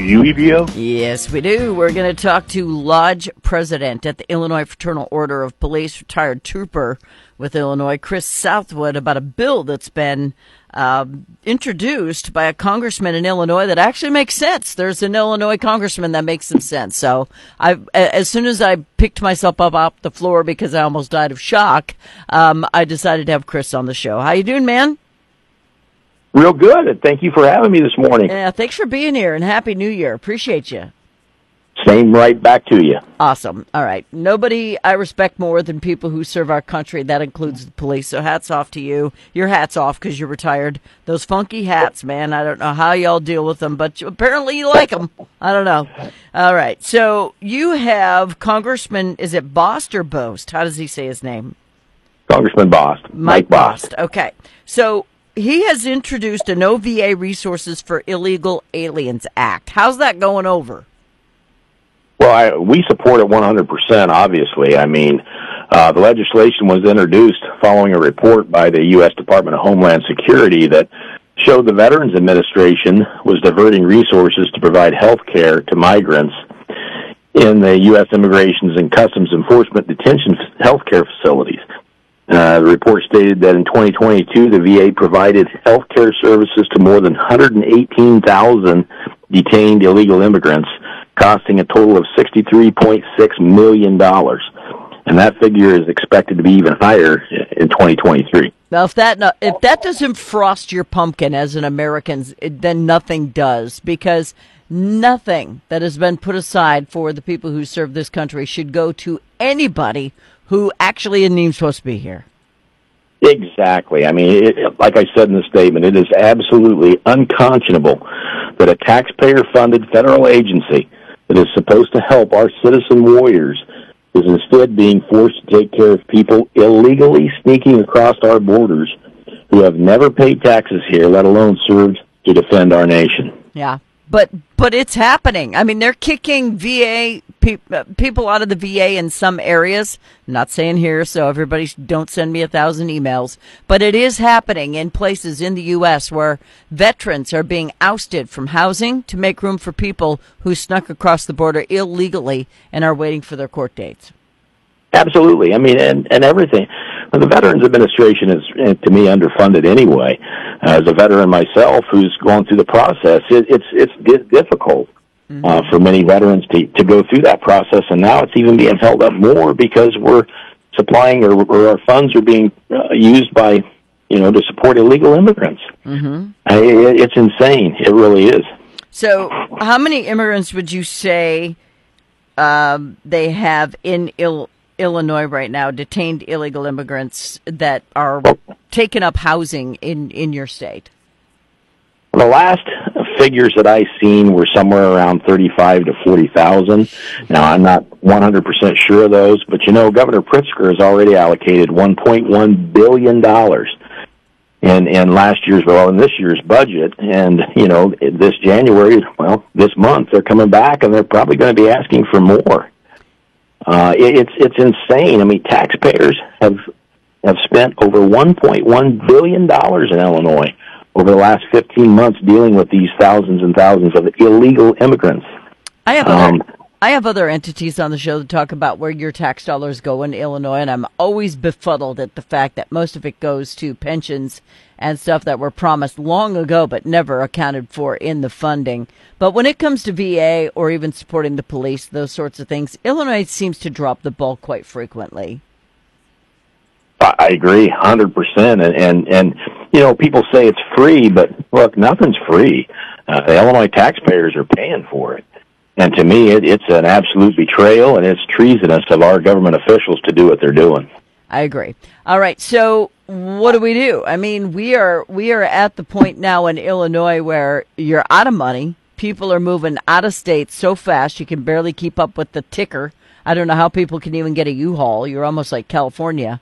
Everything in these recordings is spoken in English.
Do? Yes, we do. We're going to talk to Lodge President at the Illinois Fraternal Order of Police, retired trooper with Illinois, Chris Southwood, about a bill that's been uh, introduced by a congressman in Illinois that actually makes sense. There's an Illinois congressman that makes some sense. So I, as soon as I picked myself up off the floor because I almost died of shock, um, I decided to have Chris on the show. How you doing, man? Real good, and thank you for having me this morning. Yeah, thanks for being here, and happy New Year. Appreciate you. Same right back to you. Awesome. All right. Nobody I respect more than people who serve our country. That includes the police. So hats off to you. Your hats off because you're retired. Those funky hats, man. I don't know how y'all deal with them, but you, apparently you like them. I don't know. All right. So you have Congressman, is it Bost or Bost? How does he say his name? Congressman Bost. Mike, Mike Bost. Bost. Okay. So he has introduced a No VA Resources for Illegal Aliens Act. How's that going over? Well, I, we support it 100%, obviously. I mean, uh, the legislation was introduced following a report by the U.S. Department of Homeland Security that showed the Veterans Administration was diverting resources to provide health care to migrants in the U.S. Immigrations and Customs Enforcement detention health care facilities. Uh, the report stated that in 2022, the VA provided health care services to more than 118,000 detained illegal immigrants, costing a total of $63.6 million. And that figure is expected to be even higher in 2023. Now, if that if that doesn't frost your pumpkin as an American, then nothing does. Because nothing that has been put aside for the people who serve this country should go to anybody who actually isn't even supposed to be here. Exactly. I mean, it, like I said in the statement, it is absolutely unconscionable that a taxpayer-funded federal agency that is supposed to help our citizen warriors is instead being forced to take care of people illegally sneaking across our borders who have never paid taxes here, let alone served to defend our nation. Yeah but but it's happening. I mean, they're kicking VA pe- people out of the VA in some areas. I'm not saying here, so everybody don't send me a thousand emails, but it is happening in places in the U.S. where veterans are being ousted from housing to make room for people who snuck across the border illegally and are waiting for their court dates. Absolutely. I mean, and and everything. The Veterans Administration is, eh, to me, underfunded anyway. As a veteran myself, who's gone through the process, it, it's it's difficult mm-hmm. uh, for many veterans to to go through that process, and now it's even being held up more because we're supplying or, or our funds are being uh, used by you know to support illegal immigrants. Mm-hmm. I, it, it's insane. It really is. So, how many immigrants would you say um, they have in Ill? Illinois right now, detained illegal immigrants that are taking up housing in, in your state? The last figures that I seen were somewhere around 35 to 40,000. Now, I'm not 100% sure of those, but you know, Governor Pritzker has already allocated $1.1 billion in, in last year's, well, in this year's budget. And, you know, this January, well, this month, they're coming back and they're probably going to be asking for more. Uh, it, it's it's insane. I mean, taxpayers have have spent over 1.1 billion dollars in Illinois over the last 15 months dealing with these thousands and thousands of illegal immigrants. I have um, I have other entities on the show to talk about where your tax dollars go in Illinois, and I'm always befuddled at the fact that most of it goes to pensions and stuff that were promised long ago but never accounted for in the funding. But when it comes to VA or even supporting the police, those sorts of things, Illinois seems to drop the ball quite frequently. I agree, hundred percent, and and and you know people say it's free, but look, nothing's free. Uh, the Illinois taxpayers are paying for it. And to me, it, it's an absolute betrayal and it's treasonous of our government officials to do what they're doing. I agree. All right. So what do we do? I mean, we are we are at the point now in Illinois where you're out of money. People are moving out of state so fast you can barely keep up with the ticker. I don't know how people can even get a U-Haul. You're almost like California.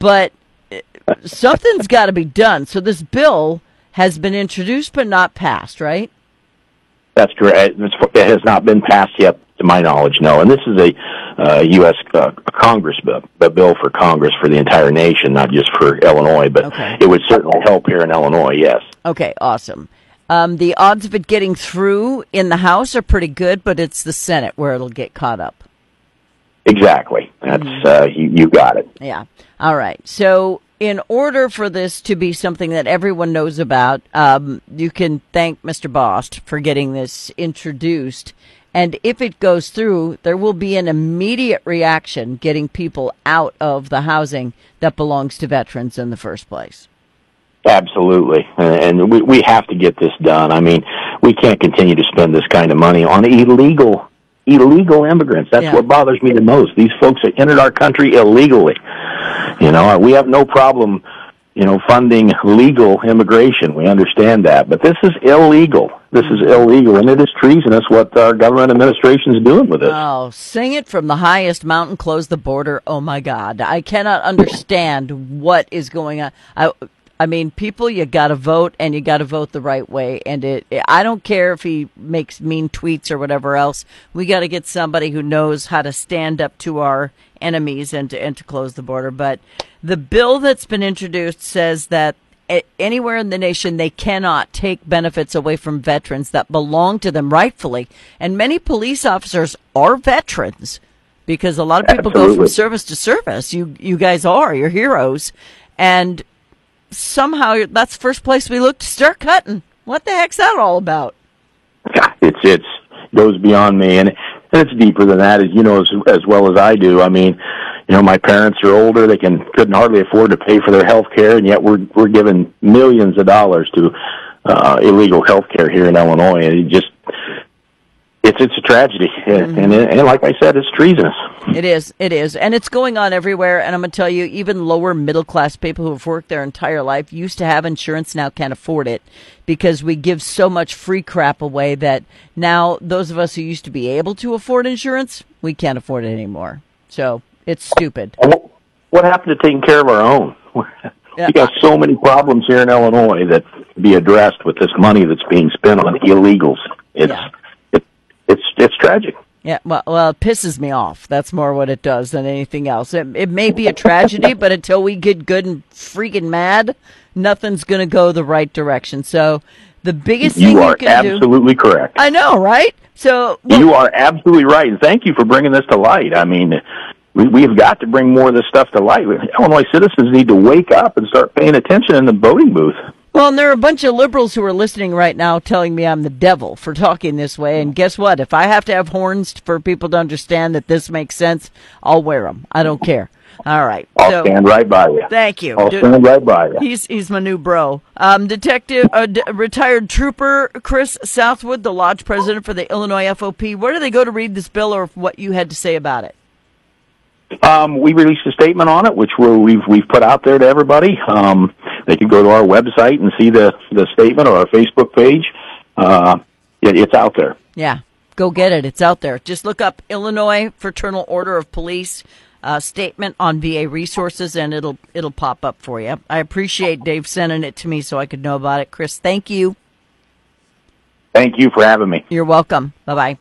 But uh, something's got to be done. So this bill has been introduced but not passed, right? That's correct. It has not been passed yet, to my knowledge. No, and this is a uh, U.S. Uh, Congress bill, a bill for Congress for the entire nation, not just for Illinois. But okay. it would certainly help here in Illinois. Yes. Okay. Awesome. Um, the odds of it getting through in the House are pretty good, but it's the Senate where it'll get caught up. Exactly. That's Mm-hmm. uh, you, you got it. Yeah. All right. So, in order for this to be something that everyone knows about, um, you can thank Mr. Bost for getting this introduced. And if it goes through, there will be an immediate reaction getting people out of the housing that belongs to veterans in the first place. Absolutely, and we we have to get this done. I mean, we can't continue to spend this kind of money on illegal illegal immigrants. That's Yeah. what bothers me the most. These folks have entered our country illegally. You know, we have no problem, you know, funding legal immigration. We understand that, but this is illegal. This is illegal, and it is treasonous what our government administration is doing with this. Oh, sing it from the highest mountain, close the border. Oh my God. I cannot understand what is going on. I, I mean, people, you got to vote and you got to vote the right way. And it, I don't care if he makes mean tweets or whatever else. We got to get somebody who knows how to stand up to our enemies and to, and to close the border. But the bill that's been introduced says that anywhere in the nation they cannot take benefits away from veterans that belong to them rightfully. And many police officers are veterans because a lot of people go from service to service. You you guys are you're heroes, and somehow that's the first place we look to start cutting. What the heck's that all about? it's it's goes beyond me and and it's deeper than that as you know as as well as I do. I mean, you know, my parents are older, they can couldn't hardly afford to pay for their health care and yet we're we're giving millions of dollars to uh illegal health care here in Illinois and it just it's it's a tragedy and, and and like I said it's treasonous. It is. It is. And it's going on everywhere. And I'm going to tell you, even lower middle class people who have worked their entire life used to have insurance, now can't afford it because we give so much free crap away that now those of us who used to be able to afford insurance, we can't afford it anymore. So it's stupid. What, happened to taking care of our own? Yeah. We got so many problems here in Illinois that be addressed with this money that's being spent on illegals. It's Yeah. it, it's it's tragic. Yeah, well, well, it pisses me off. That's more what it does than anything else. It, it may be a tragedy, but until we get good and freaking mad, nothing's going to go the right direction. So the biggest thing You you are can do. absolutely correct. I know, right? So well, you are absolutely right, and thank you for bringing this to light. I mean, we we've got to bring more of this stuff to light. Illinois citizens need to wake up and start paying attention in the voting booth. Well, and there are a bunch of liberals who are listening right now telling me I'm the devil for talking this way. And guess what? If I have to have horns for people to understand that this makes sense, I'll wear them. I don't care. All right. I'll so, stand right by you. thank you. I'll stand right by you. He's he's my new bro. Um, Detective, uh, d- retired trooper Chris Southwood, the lodge president for the Illinois FOP. Where do they go to read this bill, or what you had to say about it? Um, we released a statement on it, which we've we've put out there to everybody. Um, they can go to our website and see the the statement or our Facebook page. Uh, it, it's out there. Yeah, go get it. It's out there. Just look up Illinois Fraternal Order of Police uh, statement on VA resources, and it'll it'll pop up for you. I appreciate Dave sending it to me so I could know about it. Chris, thank you. Thank you for having me. You're welcome. Bye bye.